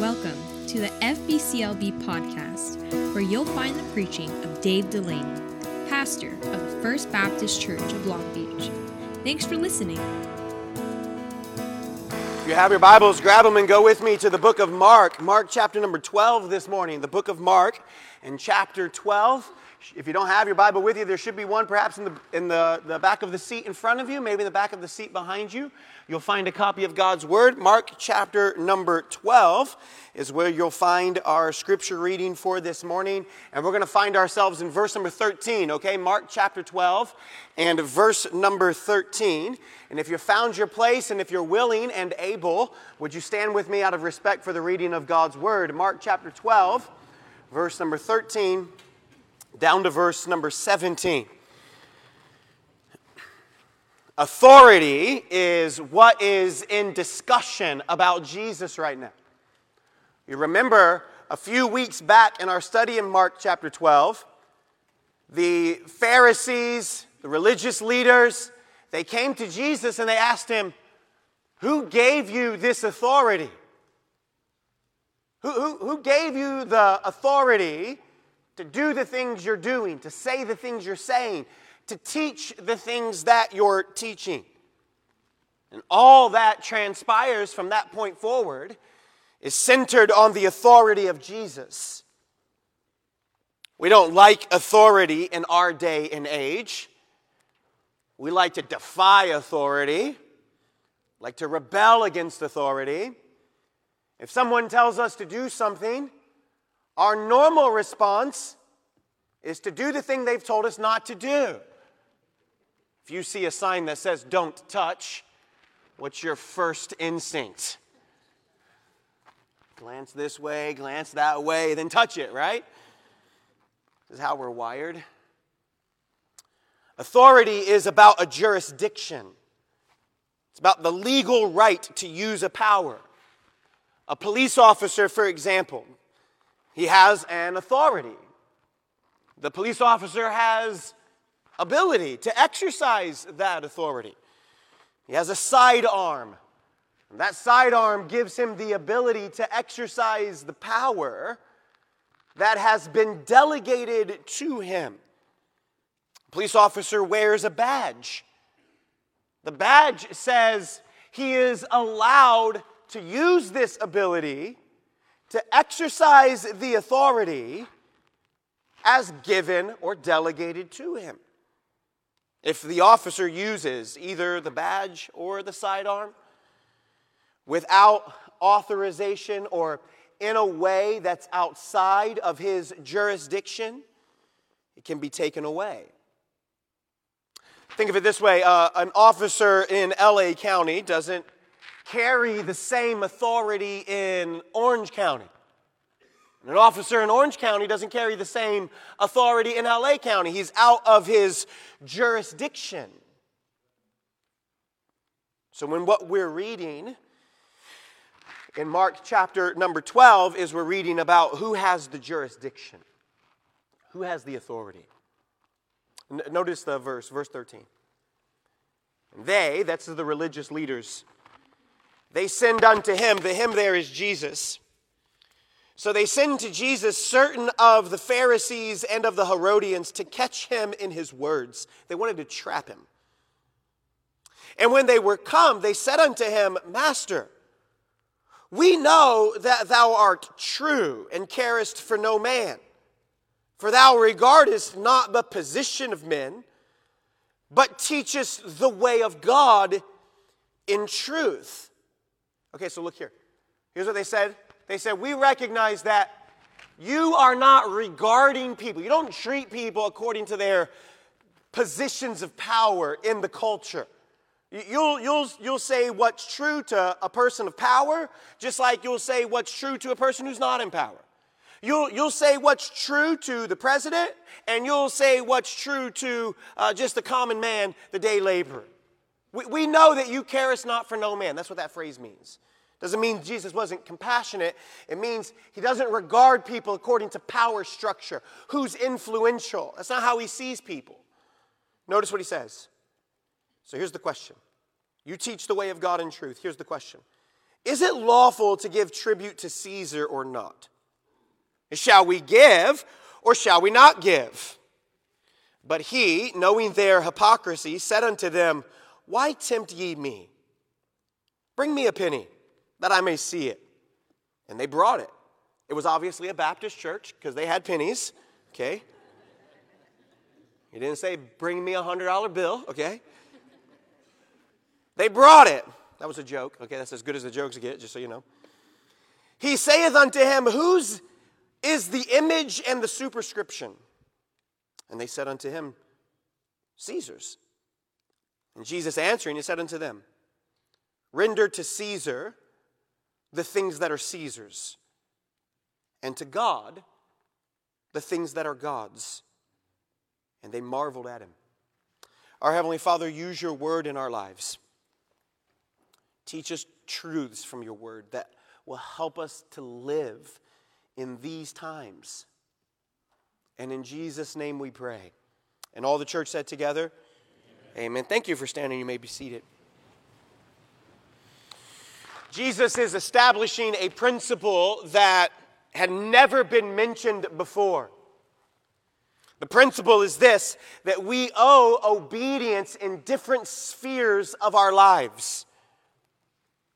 Welcome to the FBCLB podcast, where you'll find the preaching of Dave Delaney, pastor of the First Baptist Church of Long Beach. Thanks for listening. If you have your Bibles, grab them and go with me to the book of Mark. Mark chapter number 12 this morning. The book of Mark and chapter 12. If you don't have your Bible with you, there should be one perhaps in, the, in the, the back of the seat in front of you, maybe in the back of the seat behind you. You'll find a copy of God's Word. Mark chapter number 12 is where you'll find our scripture reading for this morning. And we're going to find ourselves in verse number 13, okay? Mark chapter 12 and verse number 13. And if you found your place and if you're willing and able, would you stand with me out of respect for the reading of God's Word? Mark chapter 12, verse number 13 down to verse number 17. Authority is what is in discussion about Jesus right now. You remember a few weeks back in our study in Mark chapter 12, the Pharisees, the religious leaders, they came to Jesus and they asked him, Who gave you this authority? Who, who, who gave you the authority to do the things you're doing, to say the things you're saying, to teach the things that you're teaching. And all that transpires from that point forward is centered on the authority of Jesus. We don't like authority in our day and age. We like to defy authority, like to rebel against authority. If someone tells us to do something, our normal response is to do the thing they've told us not to do. If you see a sign that says don't touch, what's your first instinct? Glance this way, glance that way, then touch it, right? This is how we're wired. Authority is about a jurisdiction. It's about the legal right to use a power. A police officer, for example, he has an authority. The police officer has ability to exercise that authority. He has a sidearm. And that sidearm gives him the ability to exercise the power that has been delegated to him. A police officer wears a badge. The badge says he is allowed to use this ability to exercise the authority as given or delegated to him. If the officer uses either the badge or the sidearm without authorization or in a way that's outside of his jurisdiction, it can be taken away. Think of it this way uh, an officer in LA County doesn't carry the same authority in Orange County. And an officer in Orange County doesn't carry the same authority in LA County. He's out of his jurisdiction. So, when what we're reading in Mark chapter number 12 is we're reading about who has the jurisdiction, who has the authority. Notice the verse, verse 13. They, that's the religious leaders, they send unto him, the him there is Jesus. So they send to Jesus certain of the Pharisees and of the Herodians to catch him in his words. They wanted to trap him. And when they were come, they said unto him, Master, we know that thou art true and carest for no man, for thou regardest not the position of men, but teachest the way of God in truth. Okay, so look here. Here's what they said. They said, We recognize that you are not regarding people, you don't treat people according to their positions of power in the culture. You'll, you'll, you'll say what's true to a person of power, just like you'll say what's true to a person who's not in power. You'll, you'll say what's true to the president, and you'll say what's true to uh, just the common man, the day laborer. We, we know that you carest not for no man. That's what that phrase means. Doesn't mean Jesus wasn't compassionate. It means he doesn't regard people according to power structure, who's influential. That's not how he sees people. Notice what he says. So here's the question You teach the way of God in truth. Here's the question Is it lawful to give tribute to Caesar or not? Shall we give or shall we not give? But he, knowing their hypocrisy, said unto them, Why tempt ye me? Bring me a penny, that I may see it. And they brought it. It was obviously a Baptist church because they had pennies, okay? He didn't say, Bring me a $100 bill, okay? They brought it. That was a joke, okay? That's as good as the jokes get, just so you know. He saith unto him, Whose is the image and the superscription? And they said unto him, Caesar's. And Jesus answering, he said unto them, Render to Caesar the things that are Caesar's, and to God the things that are God's. And they marveled at him. Our Heavenly Father, use your word in our lives. Teach us truths from your word that will help us to live in these times. And in Jesus' name we pray. And all the church said together, Amen. Amen. Thank you for standing. You may be seated. Jesus is establishing a principle that had never been mentioned before. The principle is this that we owe obedience in different spheres of our lives.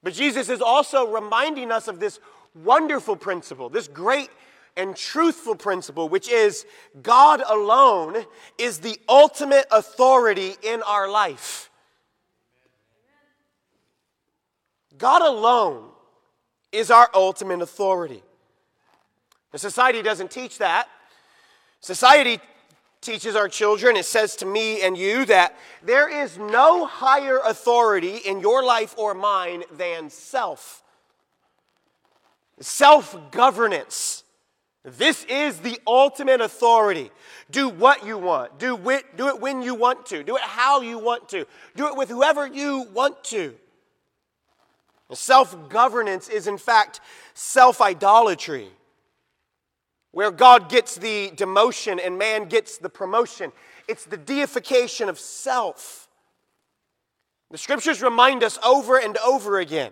But Jesus is also reminding us of this wonderful principle, this great and truthful principle, which is God alone is the ultimate authority in our life. God alone is our ultimate authority. The society doesn't teach that. Society teaches our children, it says to me and you that there is no higher authority in your life or mine than self. Self governance. This is the ultimate authority. Do what you want. Do it, do it when you want to. Do it how you want to. Do it with whoever you want to. Self governance is, in fact, self idolatry, where God gets the demotion and man gets the promotion. It's the deification of self. The scriptures remind us over and over again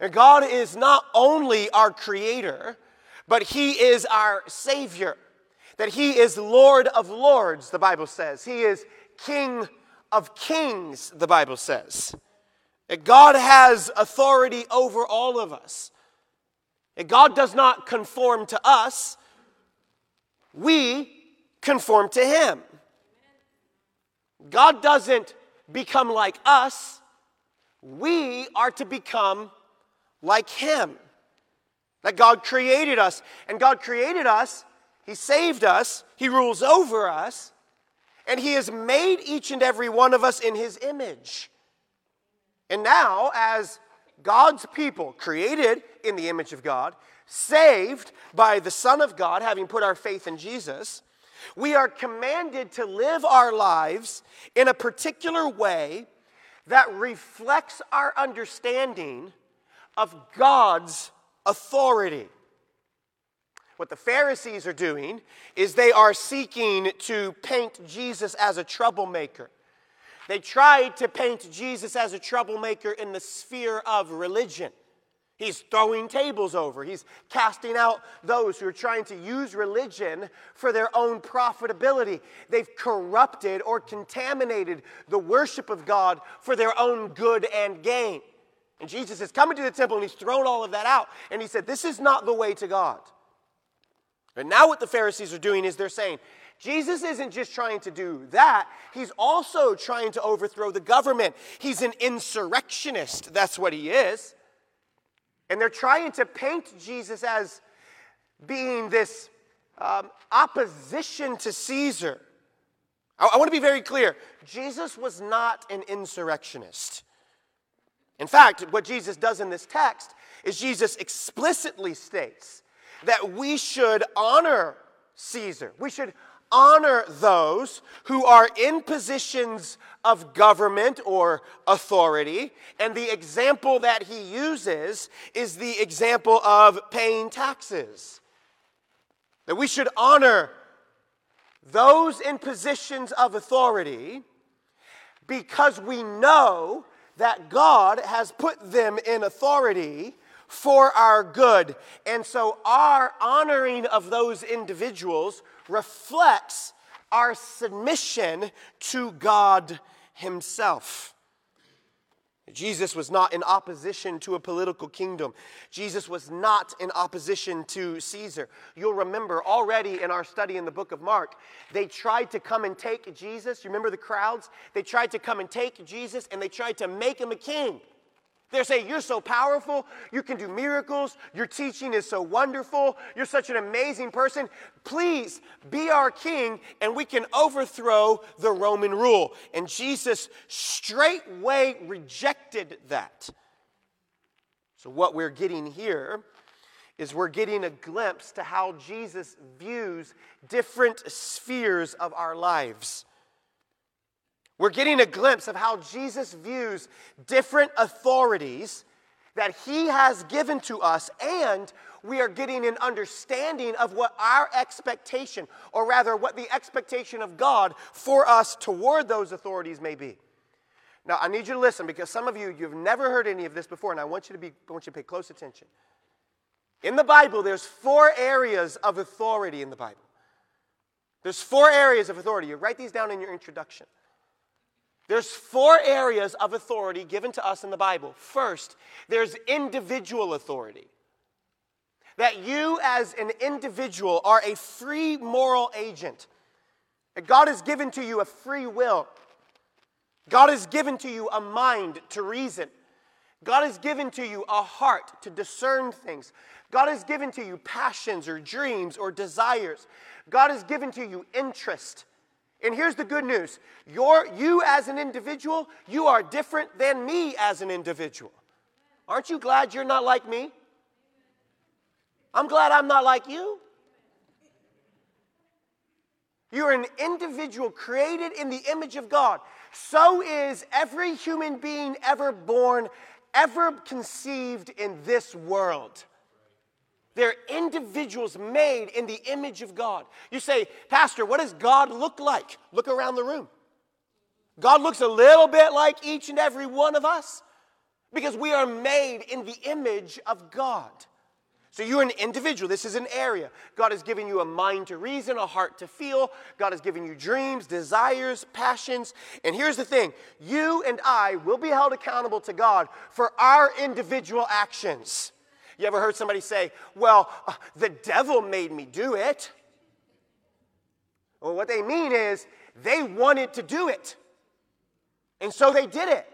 that God is not only our creator, but He is our Savior. That He is Lord of Lords, the Bible says. He is King of Kings, the Bible says. That God has authority over all of us. That God does not conform to us, we conform to Him. God doesn't become like us, we are to become like Him. That God created us, and God created us, He saved us, He rules over us, and He has made each and every one of us in His image. And now, as God's people, created in the image of God, saved by the Son of God, having put our faith in Jesus, we are commanded to live our lives in a particular way that reflects our understanding of God's authority. What the Pharisees are doing is they are seeking to paint Jesus as a troublemaker. They tried to paint Jesus as a troublemaker in the sphere of religion. He's throwing tables over. He's casting out those who are trying to use religion for their own profitability. They've corrupted or contaminated the worship of God for their own good and gain. And Jesus is coming to the temple and he's thrown all of that out. And he said, This is not the way to God. And now, what the Pharisees are doing is they're saying, Jesus isn't just trying to do that, he's also trying to overthrow the government. He's an insurrectionist. That's what he is. And they're trying to paint Jesus as being this um, opposition to Caesar. I, I want to be very clear Jesus was not an insurrectionist. In fact, what Jesus does in this text is Jesus explicitly states that we should honor Caesar. We should honor those who are in positions of government or authority. And the example that he uses is the example of paying taxes. That we should honor those in positions of authority because we know that God has put them in authority for our good. And so our honoring of those individuals reflects our submission to God Himself. Jesus was not in opposition to a political kingdom. Jesus was not in opposition to Caesar. You'll remember already in our study in the book of Mark, they tried to come and take Jesus. You remember the crowds? They tried to come and take Jesus and they tried to make him a king. They're saying, You're so powerful. You can do miracles. Your teaching is so wonderful. You're such an amazing person. Please be our king, and we can overthrow the Roman rule. And Jesus straightway rejected that. So, what we're getting here is we're getting a glimpse to how Jesus views different spheres of our lives. We're getting a glimpse of how Jesus views different authorities that he has given to us, and we are getting an understanding of what our expectation, or rather, what the expectation of God for us toward those authorities may be. Now, I need you to listen because some of you, you've never heard any of this before, and I want you to, be, I want you to pay close attention. In the Bible, there's four areas of authority in the Bible. There's four areas of authority. You write these down in your introduction. There's four areas of authority given to us in the Bible. First, there's individual authority. That you, as an individual, are a free moral agent. That God has given to you a free will. God has given to you a mind to reason. God has given to you a heart to discern things. God has given to you passions or dreams or desires. God has given to you interest. And here's the good news You're, you as an individual, you are different than me as an individual. Aren't you glad you're not like me? I'm glad I'm not like you. You're an individual created in the image of God. So is every human being ever born, ever conceived in this world. They're individuals made in the image of God. You say, Pastor, what does God look like? Look around the room. God looks a little bit like each and every one of us because we are made in the image of God. So you're an individual. This is an area. God has given you a mind to reason, a heart to feel. God has given you dreams, desires, passions. And here's the thing you and I will be held accountable to God for our individual actions. You ever heard somebody say, Well, uh, the devil made me do it? Well, what they mean is they wanted to do it. And so they did it.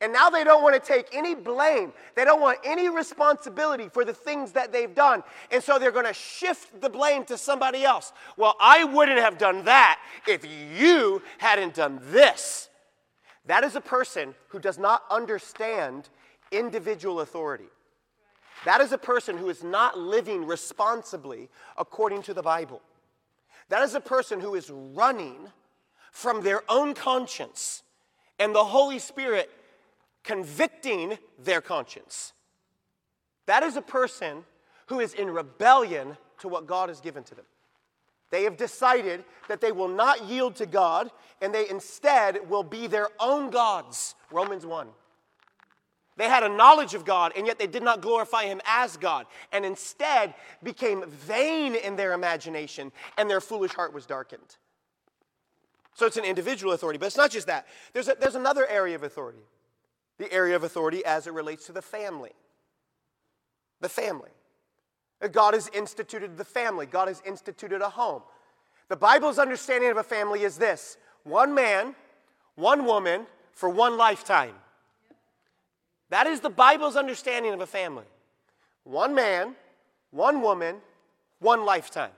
And now they don't want to take any blame. They don't want any responsibility for the things that they've done. And so they're going to shift the blame to somebody else. Well, I wouldn't have done that if you hadn't done this. That is a person who does not understand individual authority. That is a person who is not living responsibly according to the Bible. That is a person who is running from their own conscience and the Holy Spirit convicting their conscience. That is a person who is in rebellion to what God has given to them. They have decided that they will not yield to God and they instead will be their own gods. Romans 1. They had a knowledge of God, and yet they did not glorify Him as God, and instead became vain in their imagination, and their foolish heart was darkened. So it's an individual authority, but it's not just that. There's, a, there's another area of authority the area of authority as it relates to the family. The family. God has instituted the family, God has instituted a home. The Bible's understanding of a family is this one man, one woman for one lifetime. That is the Bible's understanding of a family one man, one woman, one lifetime.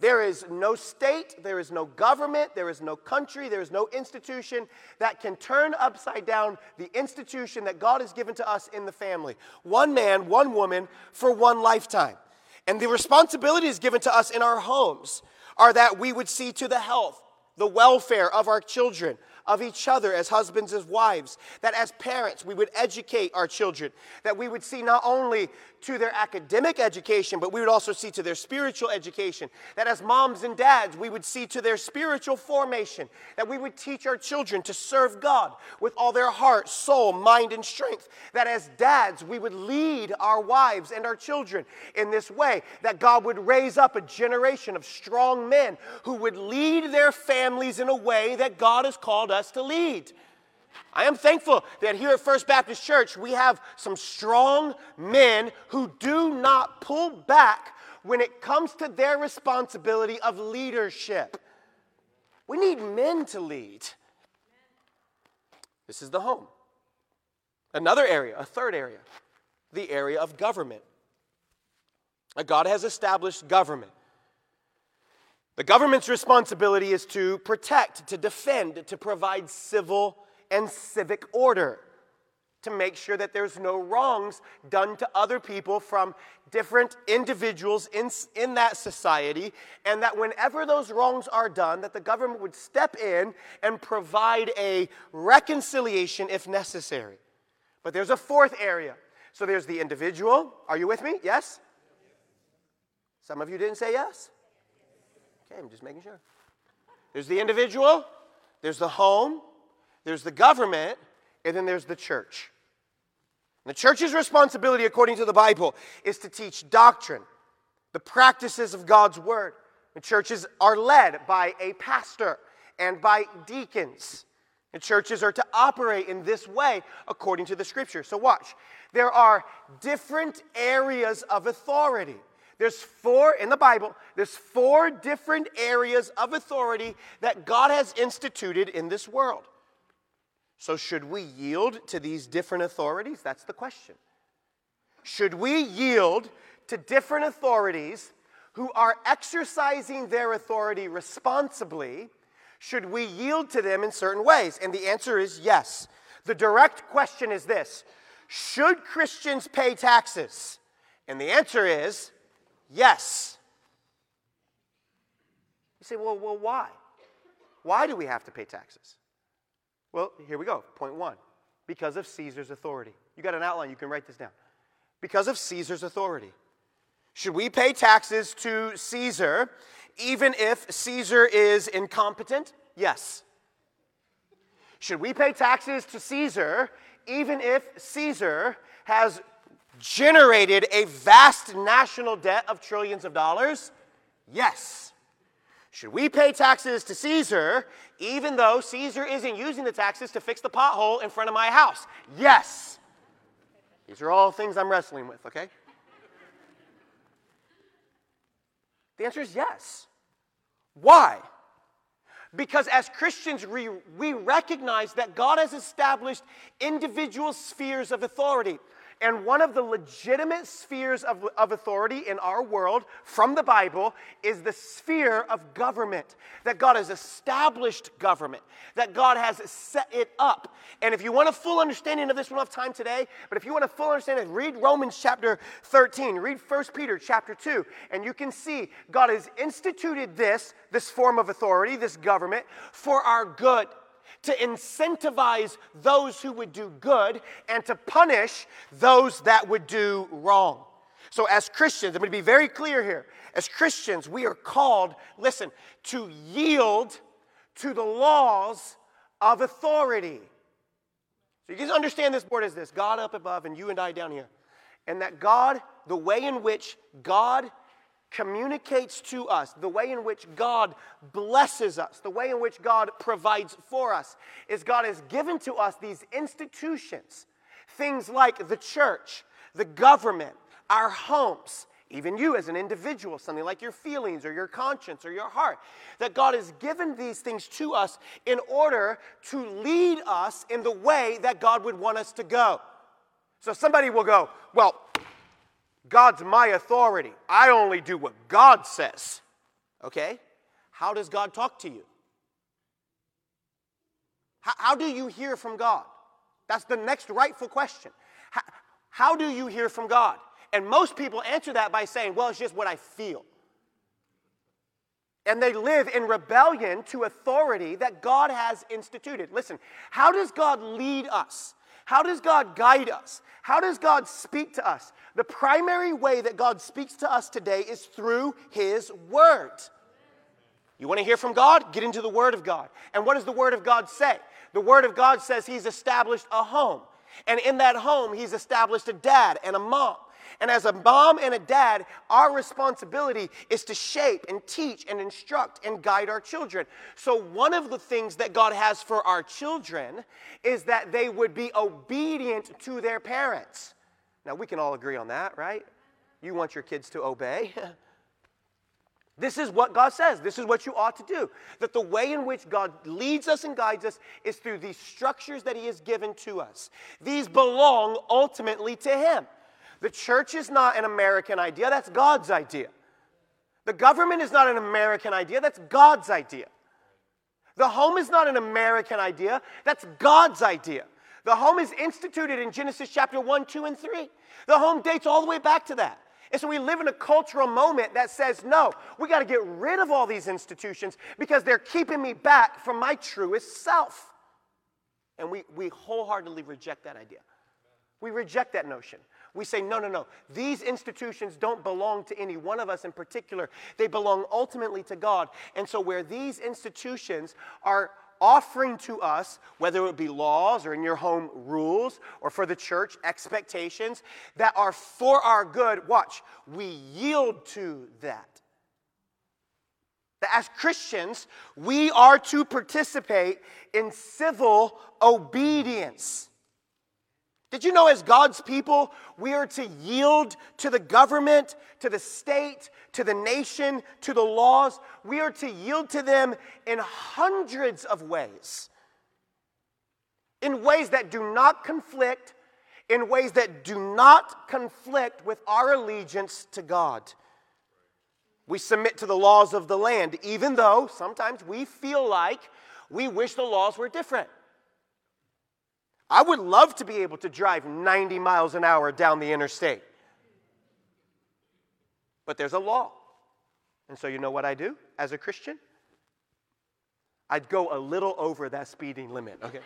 There is no state, there is no government, there is no country, there is no institution that can turn upside down the institution that God has given to us in the family. One man, one woman for one lifetime. And the responsibilities given to us in our homes are that we would see to the health, the welfare of our children, of each other as husbands as wives, that as parents we would educate our children, that we would see not only to their academic education, but we would also see to their spiritual education, that as moms and dads we would see to their spiritual formation, that we would teach our children to serve God with all their heart, soul, mind, and strength, that as dads we would lead our wives and our children in this way, that God would raise up a generation of strong men who would lead their families in a way that God has called us to lead. I am thankful that here at First Baptist Church we have some strong men who do not pull back when it comes to their responsibility of leadership. We need men to lead. This is the home. Another area, a third area, the area of government. God has established government. The government's responsibility is to protect, to defend, to provide civil and civic order, to make sure that there's no wrongs done to other people from different individuals in, in that society, and that whenever those wrongs are done, that the government would step in and provide a reconciliation if necessary. But there's a fourth area. So there's the individual. Are you with me? Yes? Some of you didn't say yes. Okay, I'm just making sure. There's the individual, there's the home, there's the government, and then there's the church. And the church's responsibility, according to the Bible, is to teach doctrine, the practices of God's word. The churches are led by a pastor and by deacons. And churches are to operate in this way according to the scripture. So, watch. There are different areas of authority. There's four in the Bible, there's four different areas of authority that God has instituted in this world. So, should we yield to these different authorities? That's the question. Should we yield to different authorities who are exercising their authority responsibly? Should we yield to them in certain ways? And the answer is yes. The direct question is this Should Christians pay taxes? And the answer is Yes. You say, well, well, why? Why do we have to pay taxes? Well, here we go. Point one because of Caesar's authority. You got an outline, you can write this down. Because of Caesar's authority. Should we pay taxes to Caesar even if Caesar is incompetent? Yes. Should we pay taxes to Caesar even if Caesar has generated a vast national debt of trillions of dollars? Yes. Should we pay taxes to Caesar even though Caesar isn't using the taxes to fix the pothole in front of my house? Yes. These are all things I'm wrestling with, okay? The answer is yes. Why? Because as Christians, we, we recognize that God has established individual spheres of authority. And one of the legitimate spheres of, of authority in our world from the Bible is the sphere of government. That God has established government, that God has set it up. And if you want a full understanding of this, we don't have time today, but if you want a full understanding, read Romans chapter 13, read 1 Peter chapter 2, and you can see God has instituted this, this form of authority, this government, for our good to incentivize those who would do good and to punish those that would do wrong. So, as Christians, I'm going to be very clear here. As Christians, we are called, listen, to yield to the laws of authority. So, you can understand this board as this God up above and you and I down here. And that God, the way in which God communicates to us, the way in which God blesses us, the way in which God provides for us, is God has given to us these institutions, things like the church, the government, our homes, even you as an individual, something like your feelings or your conscience or your heart, that God has given these things to us in order to lead us in the way that God would want us to go. So somebody will go, Well, God's my authority. I only do what God says. Okay? How does God talk to you? How, how do you hear from God? That's the next rightful question. How, how do you hear from God? And most people answer that by saying, well, it's just what I feel. And they live in rebellion to authority that God has instituted. Listen, how does God lead us? How does God guide us? How does God speak to us? The primary way that God speaks to us today is through His Word. You want to hear from God? Get into the Word of God. And what does the Word of God say? The Word of God says He's established a home. And in that home, He's established a dad and a mom. And as a mom and a dad, our responsibility is to shape and teach and instruct and guide our children. So, one of the things that God has for our children is that they would be obedient to their parents. Now, we can all agree on that, right? You want your kids to obey. This is what God says. This is what you ought to do. That the way in which God leads us and guides us is through these structures that He has given to us. These belong ultimately to Him. The church is not an American idea, that's God's idea. The government is not an American idea, that's God's idea. The home is not an American idea, that's God's idea. The home is instituted in Genesis chapter 1, 2, and 3. The home dates all the way back to that. And so we live in a cultural moment that says, no, we got to get rid of all these institutions because they're keeping me back from my truest self. And we, we wholeheartedly reject that idea. We reject that notion. We say, no, no, no. These institutions don't belong to any one of us in particular. They belong ultimately to God. And so, where these institutions are offering to us, whether it be laws or in your home rules or for the church expectations that are for our good, watch, we yield to that. That as Christians, we are to participate in civil obedience. Did you know, as God's people, we are to yield to the government, to the state, to the nation, to the laws? We are to yield to them in hundreds of ways. In ways that do not conflict, in ways that do not conflict with our allegiance to God. We submit to the laws of the land, even though sometimes we feel like we wish the laws were different. I would love to be able to drive 90 miles an hour down the interstate. But there's a law. And so, you know what I do as a Christian? I'd go a little over that speeding limit, okay?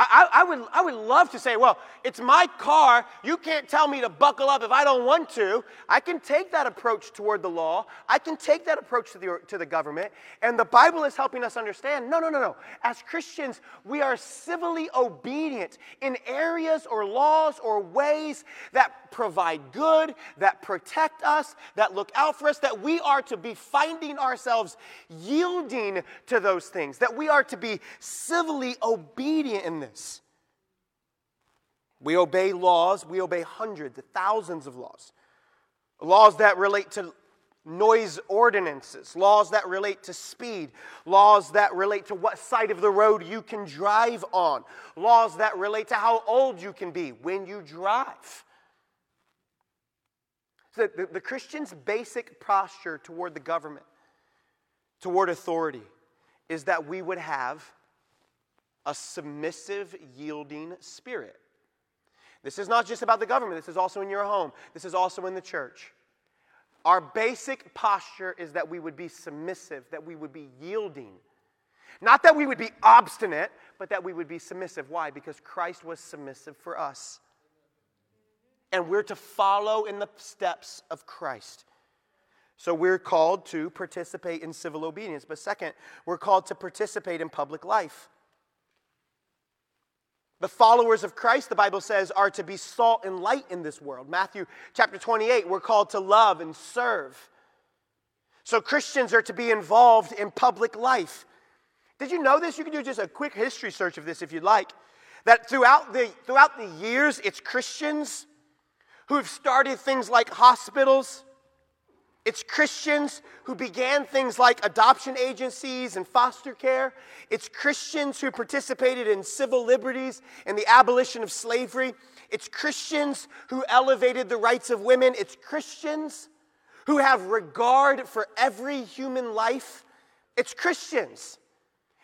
I, I, would, I would love to say, well, it's my car. You can't tell me to buckle up if I don't want to. I can take that approach toward the law. I can take that approach to the, to the government. And the Bible is helping us understand no, no, no, no. As Christians, we are civilly obedient in areas or laws or ways that provide good, that protect us, that look out for us, that we are to be finding ourselves yielding to those things, that we are to be civilly obedient in this. We obey laws, we obey hundreds, thousands of laws. Laws that relate to noise ordinances, laws that relate to speed, laws that relate to what side of the road you can drive on, laws that relate to how old you can be when you drive. So the, the Christian's basic posture toward the government, toward authority, is that we would have a submissive, yielding spirit. This is not just about the government, this is also in your home, this is also in the church. Our basic posture is that we would be submissive, that we would be yielding. Not that we would be obstinate, but that we would be submissive. Why? Because Christ was submissive for us. And we're to follow in the steps of Christ. So we're called to participate in civil obedience. But second, we're called to participate in public life. The followers of Christ, the Bible says, are to be salt and light in this world. Matthew chapter 28, we're called to love and serve. So Christians are to be involved in public life. Did you know this? You can do just a quick history search of this if you'd like. That throughout the, throughout the years, it's Christians who have started things like hospitals, it's Christians who began things like adoption agencies and foster care. It's Christians who participated in civil liberties and the abolition of slavery. It's Christians who elevated the rights of women. It's Christians who have regard for every human life. It's Christians.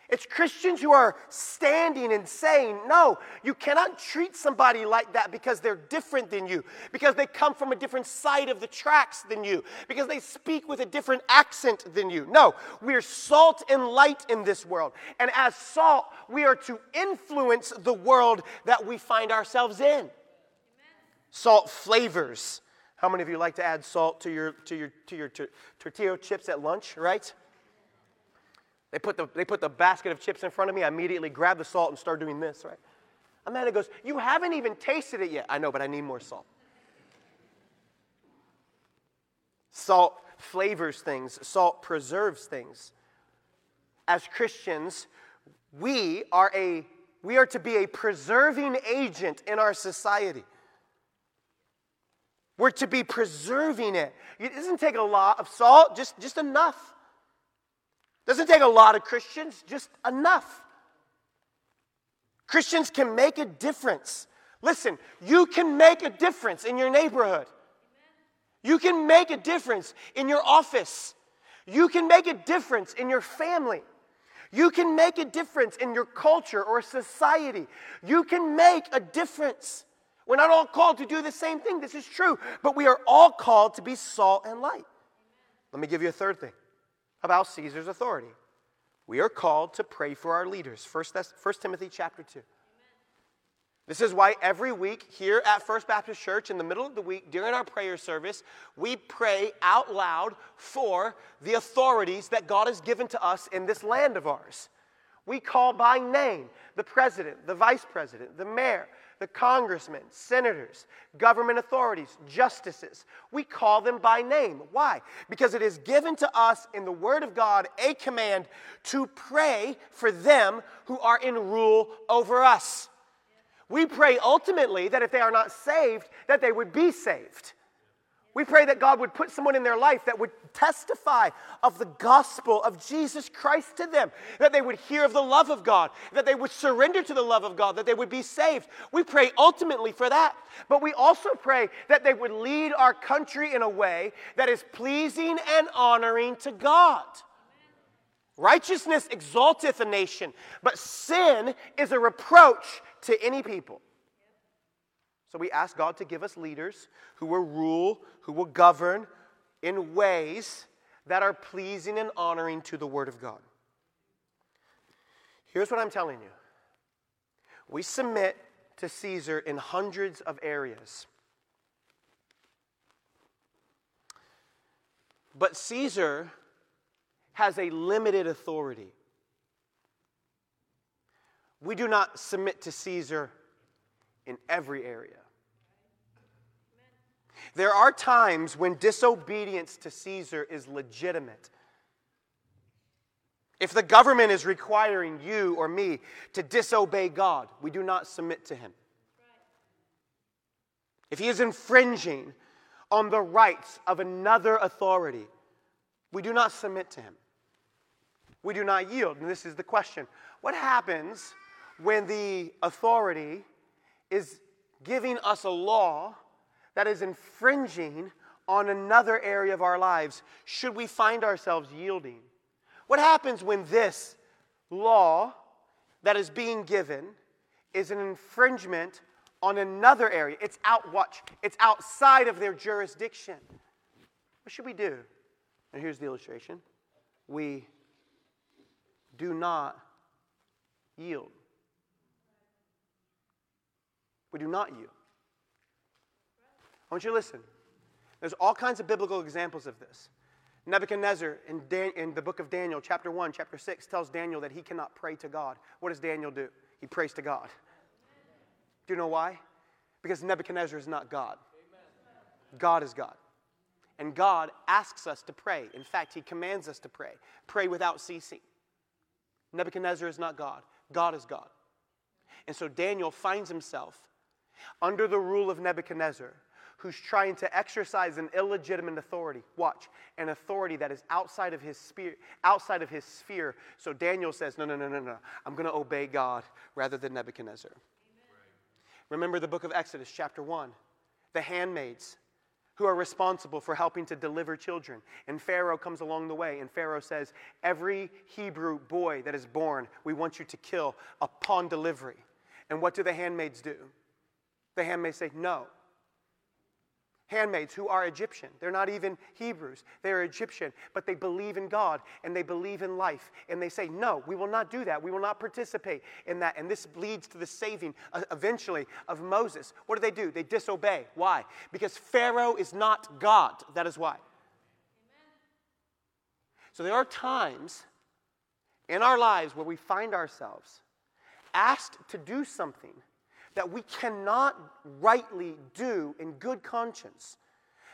It's Christians who are standing and saying, no, you cannot treat somebody like that because they're different than you, because they come from a different side of the tracks than you, because they speak with a different accent than you. No, we're salt and light in this world. And as salt, we are to influence the world that we find ourselves in. Amen. Salt flavors. How many of you like to add salt to your, to your, to your tortilla chips at lunch, right? They put, the, they put the basket of chips in front of me. I immediately grab the salt and start doing this, right? Amanda goes, You haven't even tasted it yet. I know, but I need more salt. Salt flavors things, salt preserves things. As Christians, we are, a, we are to be a preserving agent in our society. We're to be preserving it. It doesn't take a lot of salt, just, just enough. Doesn't take a lot of Christians, just enough. Christians can make a difference. Listen, you can make a difference in your neighborhood. You can make a difference in your office. You can make a difference in your family. You can make a difference in your culture or society. You can make a difference. We're not all called to do the same thing. This is true. But we are all called to be salt and light. Let me give you a third thing about Caesar's authority. We are called to pray for our leaders. 1, 1 Timothy chapter 2. This is why every week here at First Baptist Church, in the middle of the week, during our prayer service, we pray out loud for the authorities that God has given to us in this land of ours. We call by name the president, the vice president, the mayor, the congressmen, senators, government authorities, justices. We call them by name. Why? Because it is given to us in the Word of God a command to pray for them who are in rule over us. We pray ultimately that if they are not saved, that they would be saved. We pray that God would put someone in their life that would testify of the gospel of Jesus Christ to them, that they would hear of the love of God, that they would surrender to the love of God, that they would be saved. We pray ultimately for that. But we also pray that they would lead our country in a way that is pleasing and honoring to God. Righteousness exalteth a nation, but sin is a reproach to any people. So we ask God to give us leaders who will rule, who will govern in ways that are pleasing and honoring to the Word of God. Here's what I'm telling you we submit to Caesar in hundreds of areas. But Caesar has a limited authority. We do not submit to Caesar in every area. There are times when disobedience to Caesar is legitimate. If the government is requiring you or me to disobey God, we do not submit to him. If he is infringing on the rights of another authority, we do not submit to him. We do not yield. And this is the question What happens when the authority is giving us a law that is infringing on another area of our lives, should we find ourselves yielding? What happens when this law that is being given is an infringement on another area? It's out watch, it's outside of their jurisdiction. What should we do? And here's the illustration. We do not yield. We do not yield. I want you to listen. There's all kinds of biblical examples of this. Nebuchadnezzar in, Dan- in, the book of Daniel, chapter 1, chapter 6, tells Daniel that he cannot pray to God. What does Daniel do? He prays to God. Do you know why? Because Nebuchadnezzar is not God. God is God. And God asks us to pray. In fact, he commands us to pray. Pray without ceasing. Nebuchadnezzar is not God, God is God. And so Daniel finds himself under the rule of Nebuchadnezzar who's trying to exercise an illegitimate authority. Watch, an authority that is outside of his sphere, outside of his sphere. So Daniel says, "No, no, no, no, no. I'm going to obey God rather than Nebuchadnezzar." Remember the book of Exodus chapter 1. The handmaids who are responsible for helping to deliver children. And Pharaoh comes along the way, and Pharaoh says, Every Hebrew boy that is born, we want you to kill upon delivery. And what do the handmaids do? The handmaids say, No, handmaids who are Egyptian. They're not even Hebrews, they're Egyptian, but they believe in God and they believe in life. And they say, No, we will not do that. We will not participate in that. And this leads to the saving uh, eventually of Moses. What do they do? They disobey. Why? Because Pharaoh is not God. That is why. So there are times in our lives where we find ourselves asked to do something that we cannot rightly do in good conscience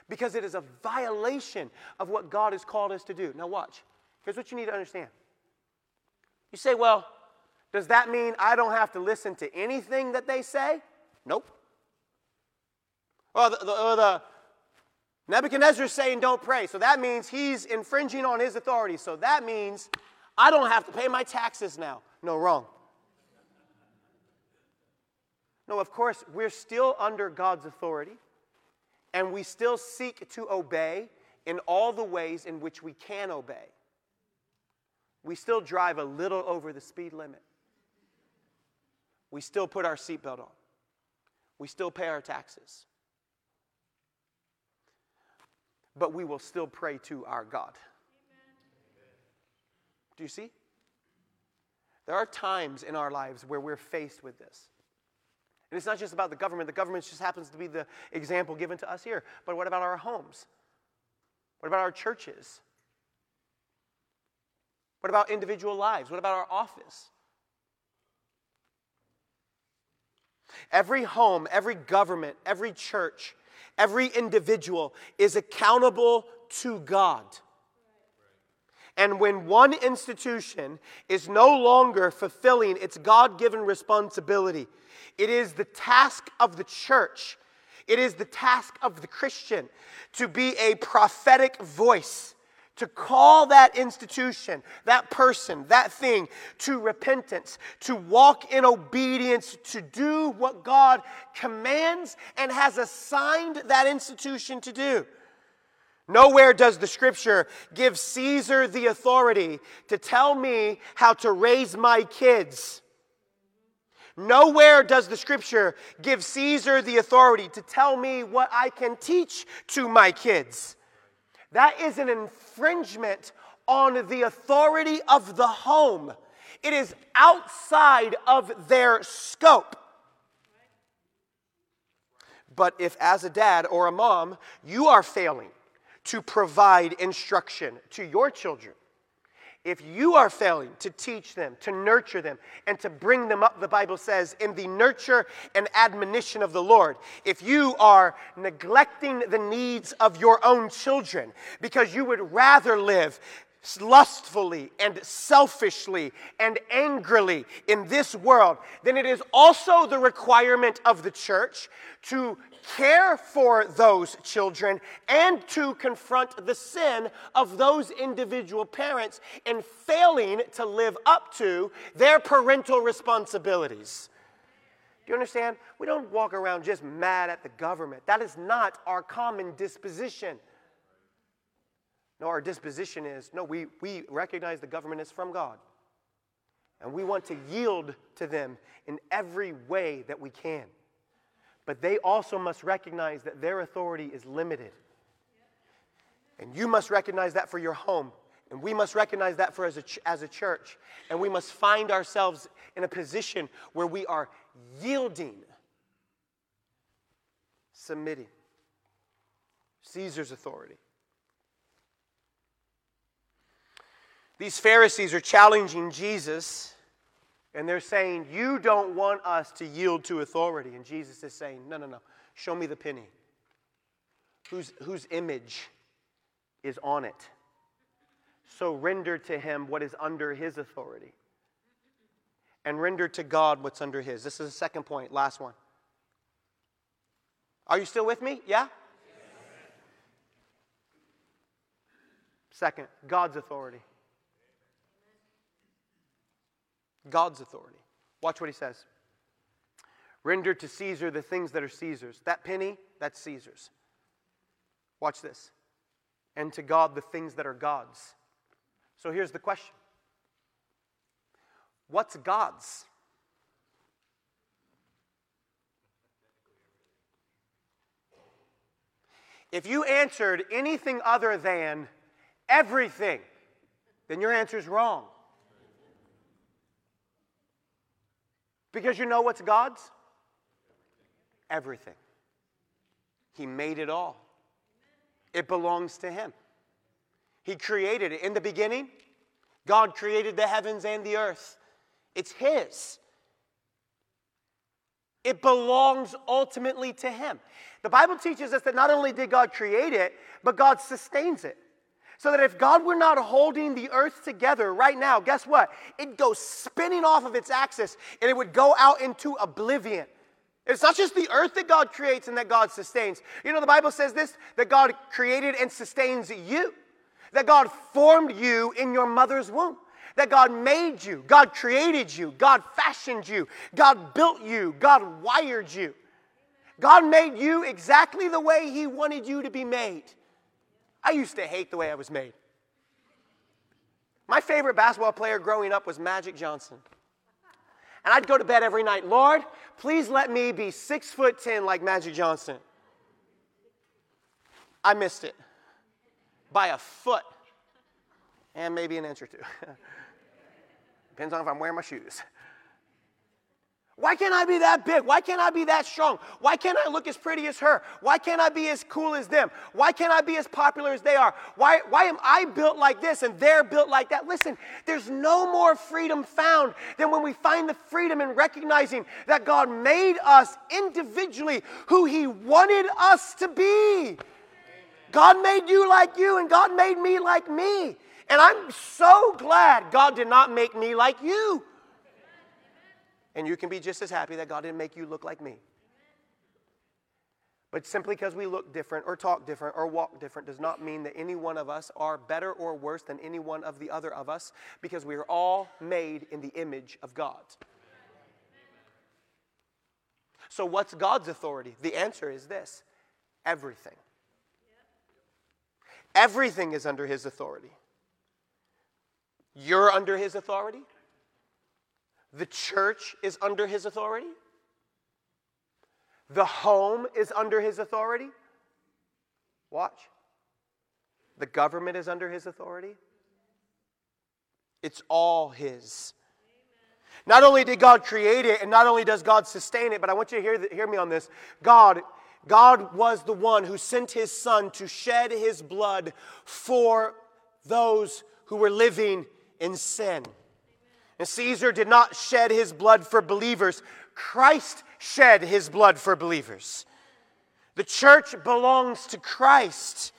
because it is a violation of what God has called us to do. Now, watch. Here's what you need to understand. You say, well, does that mean I don't have to listen to anything that they say? Nope. Or the, the, the Nebuchadnezzar is saying don't pray. So that means he's infringing on his authority. So that means I don't have to pay my taxes now. No, wrong. No, of course, we're still under God's authority, and we still seek to obey in all the ways in which we can obey. We still drive a little over the speed limit. We still put our seatbelt on. We still pay our taxes. But we will still pray to our God. Do you see? There are times in our lives where we're faced with this. And it's not just about the government, the government just happens to be the example given to us here. But what about our homes? What about our churches? What about individual lives? What about our office? Every home, every government, every church, every individual is accountable to God. And when one institution is no longer fulfilling its God given responsibility, it is the task of the church, it is the task of the Christian to be a prophetic voice, to call that institution, that person, that thing to repentance, to walk in obedience, to do what God commands and has assigned that institution to do. Nowhere does the scripture give Caesar the authority to tell me how to raise my kids. Nowhere does the scripture give Caesar the authority to tell me what I can teach to my kids. That is an infringement on the authority of the home. It is outside of their scope. But if, as a dad or a mom, you are failing to provide instruction to your children, if you are failing to teach them, to nurture them, and to bring them up, the Bible says, in the nurture and admonition of the Lord, if you are neglecting the needs of your own children because you would rather live lustfully and selfishly and angrily in this world, then it is also the requirement of the church to care for those children and to confront the sin of those individual parents in failing to live up to their parental responsibilities. Do you understand? We don't walk around just mad at the government. That is not our common disposition. No, our disposition is no, we, we recognize the government is from God. And we want to yield to them in every way that we can. But they also must recognize that their authority is limited. And you must recognize that for your home. And we must recognize that for as a, ch- as a church. And we must find ourselves in a position where we are yielding, submitting Caesar's authority. These Pharisees are challenging Jesus and they're saying, You don't want us to yield to authority. And Jesus is saying, No, no, no. Show me the penny. Whose, whose image is on it? So render to him what is under his authority. And render to God what's under his. This is the second point, last one. Are you still with me? Yeah? Second, God's authority. God's authority. Watch what he says. Render to Caesar the things that are Caesar's. That penny, that's Caesar's. Watch this. And to God, the things that are God's. So here's the question What's God's? If you answered anything other than everything, then your answer is wrong. Because you know what's God's? Everything. He made it all, it belongs to Him. He created it. In the beginning, God created the heavens and the earth. It's His. It belongs ultimately to Him. The Bible teaches us that not only did God create it, but God sustains it. So that if God were not holding the earth together right now, guess what? It'd go spinning off of its axis and it would go out into oblivion. It's not just the earth that God creates and that God sustains. You know, the Bible says this that God created and sustains you, that God formed you in your mother's womb, that God made you, God created you, God fashioned you, God built you, God wired you. God made you exactly the way He wanted you to be made. I used to hate the way I was made. My favorite basketball player growing up was Magic Johnson. And I'd go to bed every night, Lord, please let me be six foot ten like Magic Johnson. I missed it by a foot and maybe an inch or two. Depends on if I'm wearing my shoes. Why can't I be that big? Why can't I be that strong? Why can't I look as pretty as her? Why can't I be as cool as them? Why can't I be as popular as they are? Why, why am I built like this and they're built like that? Listen, there's no more freedom found than when we find the freedom in recognizing that God made us individually who He wanted us to be. God made you like you, and God made me like me. And I'm so glad God did not make me like you. And you can be just as happy that God didn't make you look like me. But simply because we look different or talk different or walk different does not mean that any one of us are better or worse than any one of the other of us because we are all made in the image of God. So, what's God's authority? The answer is this everything. Everything is under His authority. You're under His authority. The church is under his authority. The home is under his authority. Watch. The government is under his authority. It's all his. Not only did God create it, and not only does God sustain it, but I want you to hear, hear me on this. God, God was the one who sent his son to shed his blood for those who were living in sin. And Caesar did not shed his blood for believers, Christ shed his blood for believers. The church belongs to Christ.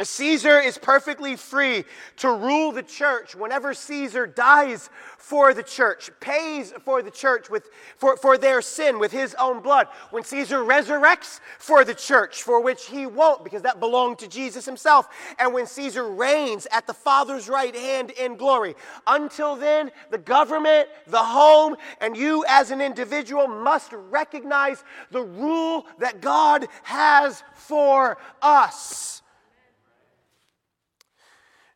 Caesar is perfectly free to rule the church whenever Caesar dies for the church, pays for the church with, for, for their sin with his own blood. When Caesar resurrects for the church, for which he won't, because that belonged to Jesus himself. And when Caesar reigns at the Father's right hand in glory. Until then, the government, the home, and you as an individual must recognize the rule that God has for us.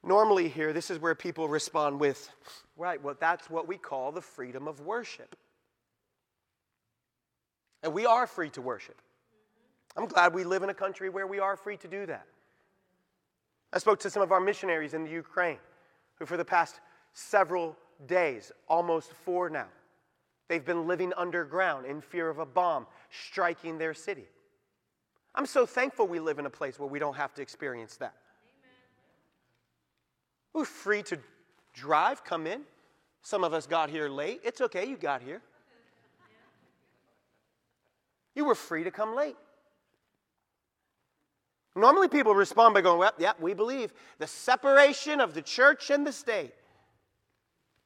Normally, here, this is where people respond with, right, well, that's what we call the freedom of worship. And we are free to worship. I'm glad we live in a country where we are free to do that. I spoke to some of our missionaries in the Ukraine who, for the past several days, almost four now, they've been living underground in fear of a bomb striking their city. I'm so thankful we live in a place where we don't have to experience that. We're free to drive, come in. Some of us got here late. It's okay, you got here. You were free to come late. Normally, people respond by going, Well, yeah, we believe the separation of the church and the state.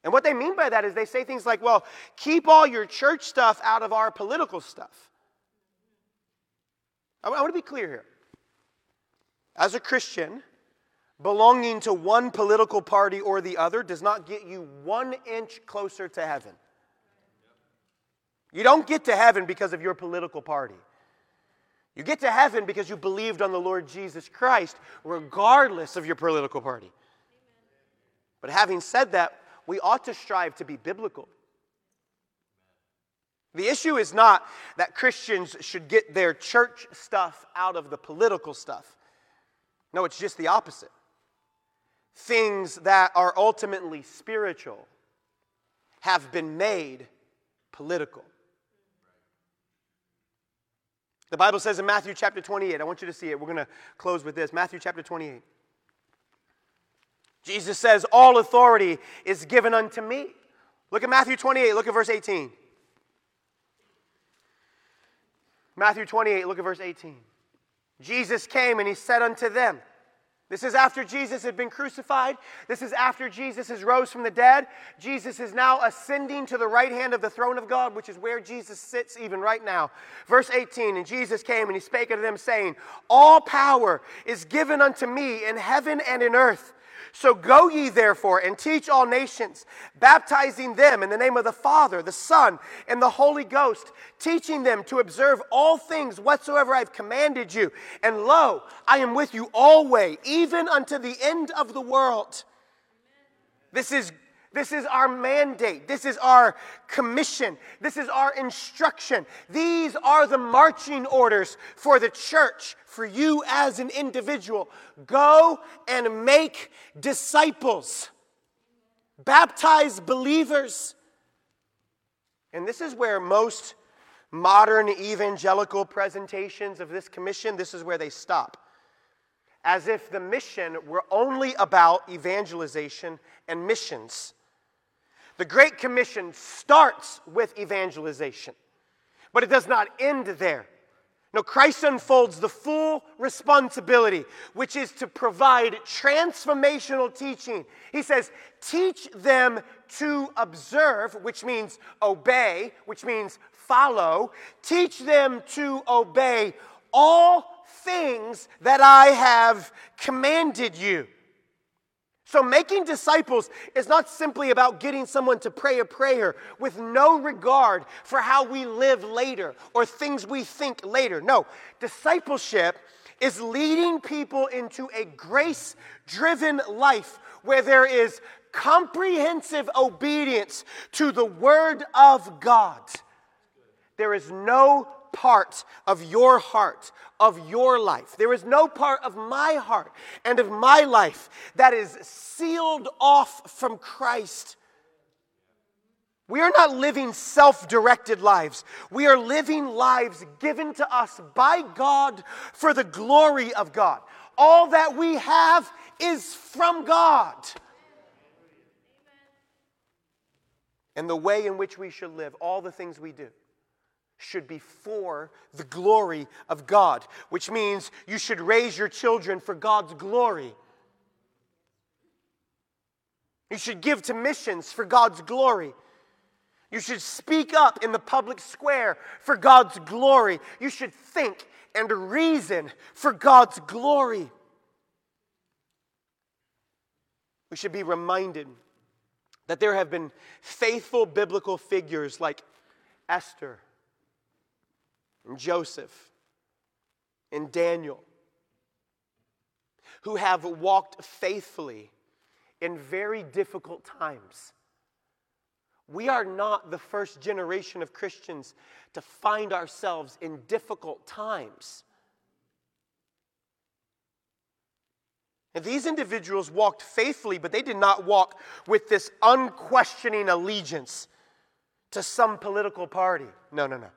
And what they mean by that is they say things like, Well, keep all your church stuff out of our political stuff. I want to be clear here. As a Christian, belonging to one political party or the other does not get you one inch closer to heaven. You don't get to heaven because of your political party. You get to heaven because you believed on the Lord Jesus Christ, regardless of your political party. But having said that, we ought to strive to be biblical. The issue is not that Christians should get their church stuff out of the political stuff. No, it's just the opposite. Things that are ultimately spiritual have been made political. The Bible says in Matthew chapter 28, I want you to see it. We're going to close with this. Matthew chapter 28. Jesus says, All authority is given unto me. Look at Matthew 28, look at verse 18. Matthew 28, look at verse 18. Jesus came and he said unto them, this is after Jesus had been crucified. This is after Jesus has rose from the dead. Jesus is now ascending to the right hand of the throne of God, which is where Jesus sits even right now. Verse 18 And Jesus came and he spake unto them, saying, All power is given unto me in heaven and in earth. So go ye therefore and teach all nations, baptizing them in the name of the Father, the Son, and the Holy Ghost, teaching them to observe all things whatsoever I've commanded you. And lo, I am with you always, even unto the end of the world. This is this is our mandate. This is our commission. This is our instruction. These are the marching orders for the church, for you as an individual. Go and make disciples, baptize believers. And this is where most modern evangelical presentations of this commission, this is where they stop. As if the mission were only about evangelization and missions. The Great Commission starts with evangelization, but it does not end there. No, Christ unfolds the full responsibility, which is to provide transformational teaching. He says, teach them to observe, which means obey, which means follow. Teach them to obey all things that I have commanded you. So, making disciples is not simply about getting someone to pray a prayer with no regard for how we live later or things we think later. No, discipleship is leading people into a grace driven life where there is comprehensive obedience to the Word of God. There is no part of your heart, of your life. There is no part of my heart and of my life that is sealed off from Christ. We are not living self directed lives. We are living lives given to us by God for the glory of God. All that we have is from God. And the way in which we should live, all the things we do should be for the glory of God, which means you should raise your children for God's glory. You should give to missions for God's glory. You should speak up in the public square for God's glory. You should think and reason for God's glory. We should be reminded that there have been faithful biblical figures like Esther and Joseph and Daniel, who have walked faithfully in very difficult times. We are not the first generation of Christians to find ourselves in difficult times. And these individuals walked faithfully, but they did not walk with this unquestioning allegiance to some political party. No, no, no.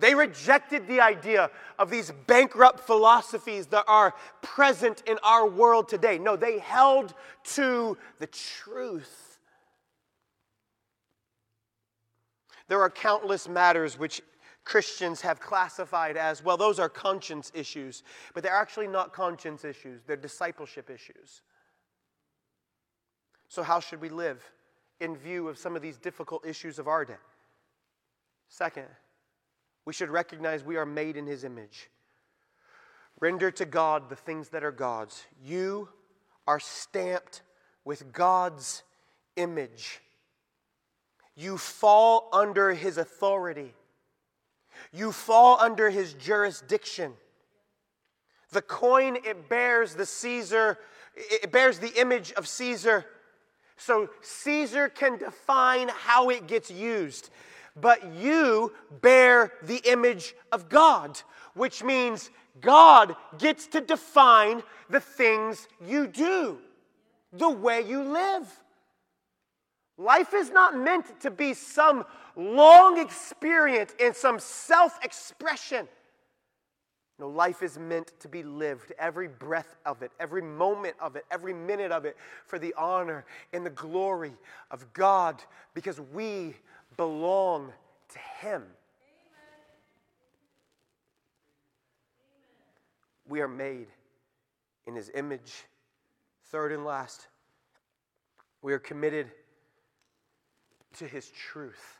They rejected the idea of these bankrupt philosophies that are present in our world today. No, they held to the truth. There are countless matters which Christians have classified as well, those are conscience issues, but they're actually not conscience issues, they're discipleship issues. So, how should we live in view of some of these difficult issues of our day? Second, we should recognize we are made in His image. Render to God the things that are God's. You are stamped with God's image. You fall under His authority. You fall under his jurisdiction. The coin, it bears the Caesar, it bears the image of Caesar. So Caesar can define how it gets used. But you bear the image of God, which means God gets to define the things you do, the way you live. Life is not meant to be some long experience in some self expression. No, life is meant to be lived, every breath of it, every moment of it, every minute of it, for the honor and the glory of God, because we belong to Him. We are made in His image. Third and last, we are committed to His truth.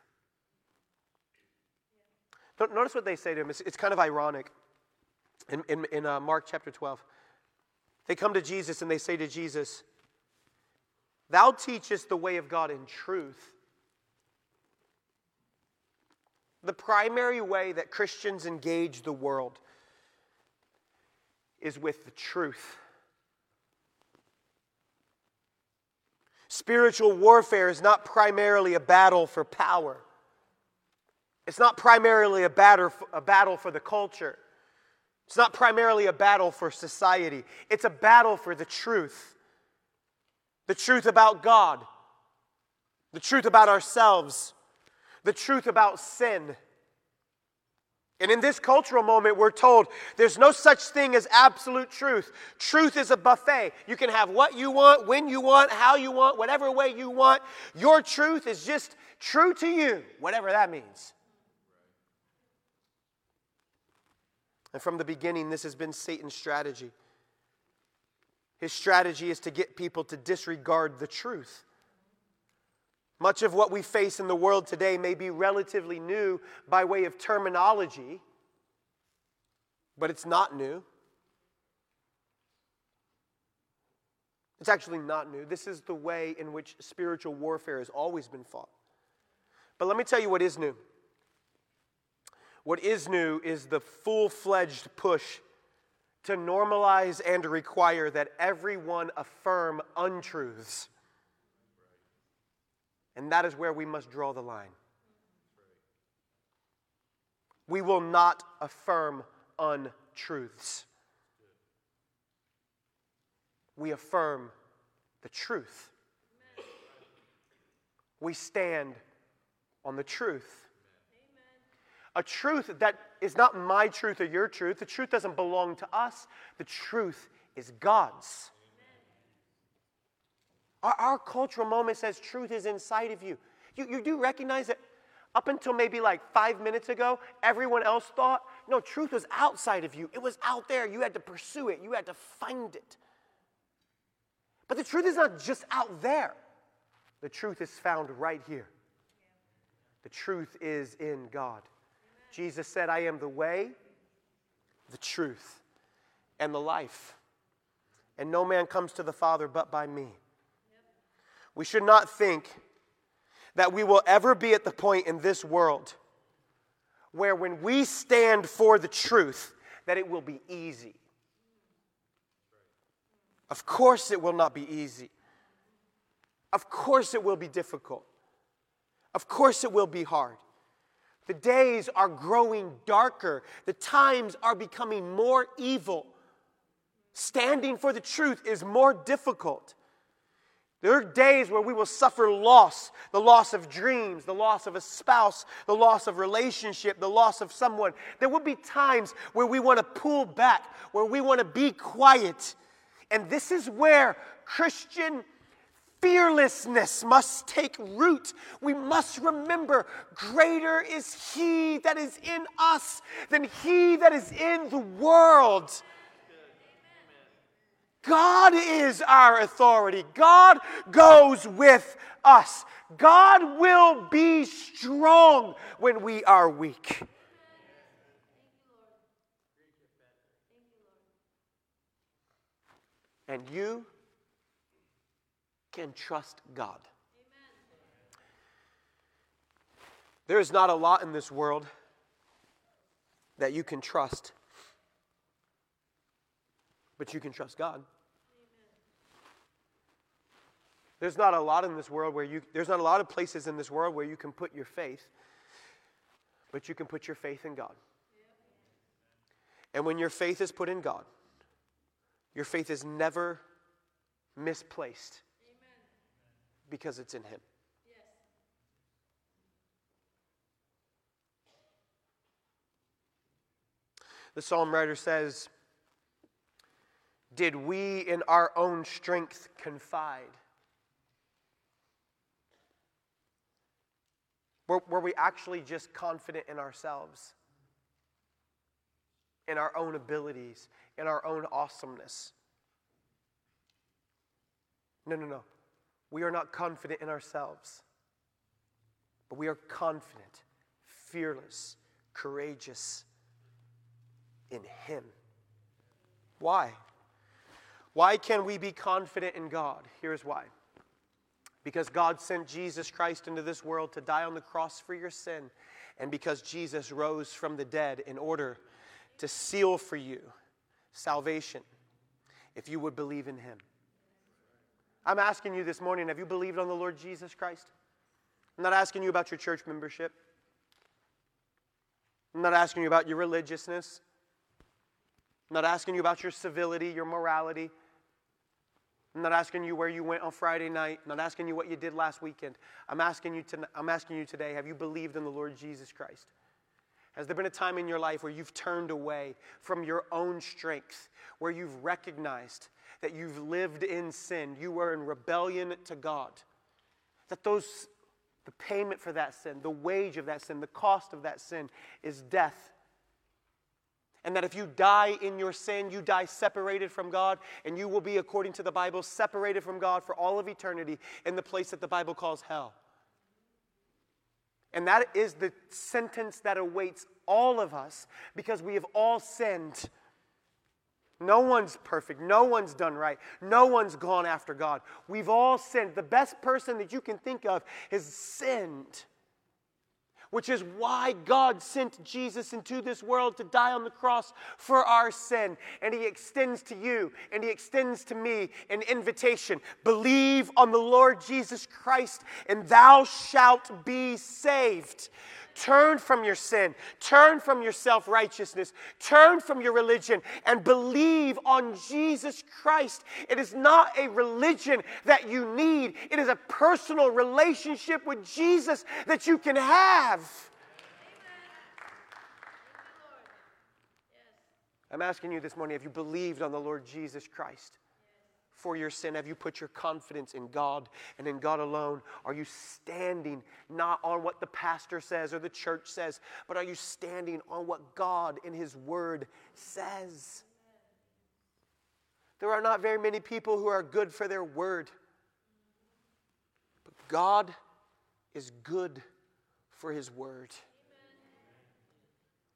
Notice what they say to him. It's, it's kind of ironic. In, in, in uh, Mark chapter 12, they come to Jesus and they say to Jesus, Thou teachest the way of God in truth. The primary way that Christians engage the world is with the truth. Spiritual warfare is not primarily a battle for power. It's not primarily a battle, a battle for the culture. It's not primarily a battle for society. It's a battle for the truth. The truth about God, the truth about ourselves, the truth about sin. And in this cultural moment, we're told there's no such thing as absolute truth. Truth is a buffet. You can have what you want, when you want, how you want, whatever way you want. Your truth is just true to you, whatever that means. And from the beginning, this has been Satan's strategy. His strategy is to get people to disregard the truth. Much of what we face in the world today may be relatively new by way of terminology, but it's not new. It's actually not new. This is the way in which spiritual warfare has always been fought. But let me tell you what is new. What is new is the full fledged push to normalize and require that everyone affirm untruths and that is where we must draw the line. We will not affirm untruths. We affirm the truth. We stand on the truth. A truth that is not my truth or your truth. The truth doesn't belong to us. The truth is God's. Our, our cultural moment says truth is inside of you. you. You do recognize that up until maybe like five minutes ago, everyone else thought, no, truth was outside of you. It was out there. You had to pursue it, you had to find it. But the truth is not just out there, the truth is found right here. The truth is in God. Jesus said, I am the way, the truth, and the life. And no man comes to the Father but by me. We should not think that we will ever be at the point in this world where when we stand for the truth, that it will be easy. Of course, it will not be easy. Of course, it will be difficult. Of course, it will be hard. The days are growing darker, the times are becoming more evil. Standing for the truth is more difficult. There are days where we will suffer loss the loss of dreams, the loss of a spouse, the loss of relationship, the loss of someone. There will be times where we want to pull back, where we want to be quiet. And this is where Christian fearlessness must take root. We must remember greater is He that is in us than He that is in the world. God is our authority. God goes with us. God will be strong when we are weak. And you can trust God. There is not a lot in this world that you can trust. But you can trust God. There's not a lot in this world where you, there's not a lot of places in this world where you can put your faith, but you can put your faith in God. And when your faith is put in God, your faith is never misplaced because it's in Him. The psalm writer says, Did we in our own strength confide? Were, were we actually just confident in ourselves, in our own abilities, in our own awesomeness? No, no, no. We are not confident in ourselves, but we are confident, fearless, courageous in Him. Why? Why can we be confident in God? Here's why. Because God sent Jesus Christ into this world to die on the cross for your sin, and because Jesus rose from the dead in order to seal for you salvation if you would believe in Him. I'm asking you this morning have you believed on the Lord Jesus Christ? I'm not asking you about your church membership. I'm not asking you about your religiousness. I'm not asking you about your civility, your morality. I'm not asking you where you went on Friday night. I'm not asking you what you did last weekend. I'm asking you, to, I'm asking you today have you believed in the Lord Jesus Christ? Has there been a time in your life where you've turned away from your own strength, where you've recognized that you've lived in sin, you were in rebellion to God? That those, the payment for that sin, the wage of that sin, the cost of that sin is death and that if you die in your sin, you die separated from God, and you will be, according to the Bible, separated from God for all of eternity in the place that the Bible calls hell. And that is the sentence that awaits all of us because we have all sinned. No one's perfect. No one's done right. No one's gone after God. We've all sinned. The best person that you can think of has sinned which is why God sent Jesus into this world to die on the cross for our sin. And He extends to you and He extends to me an invitation believe on the Lord Jesus Christ, and thou shalt be saved. Turn from your sin, turn from your self righteousness, turn from your religion, and believe on Jesus Christ. It is not a religion that you need, it is a personal relationship with Jesus that you can have. I'm asking you this morning have you believed on the Lord Jesus Christ? For your sin? Have you put your confidence in God and in God alone? Are you standing not on what the pastor says or the church says, but are you standing on what God in His Word says? There are not very many people who are good for their word, but God is good for His Word.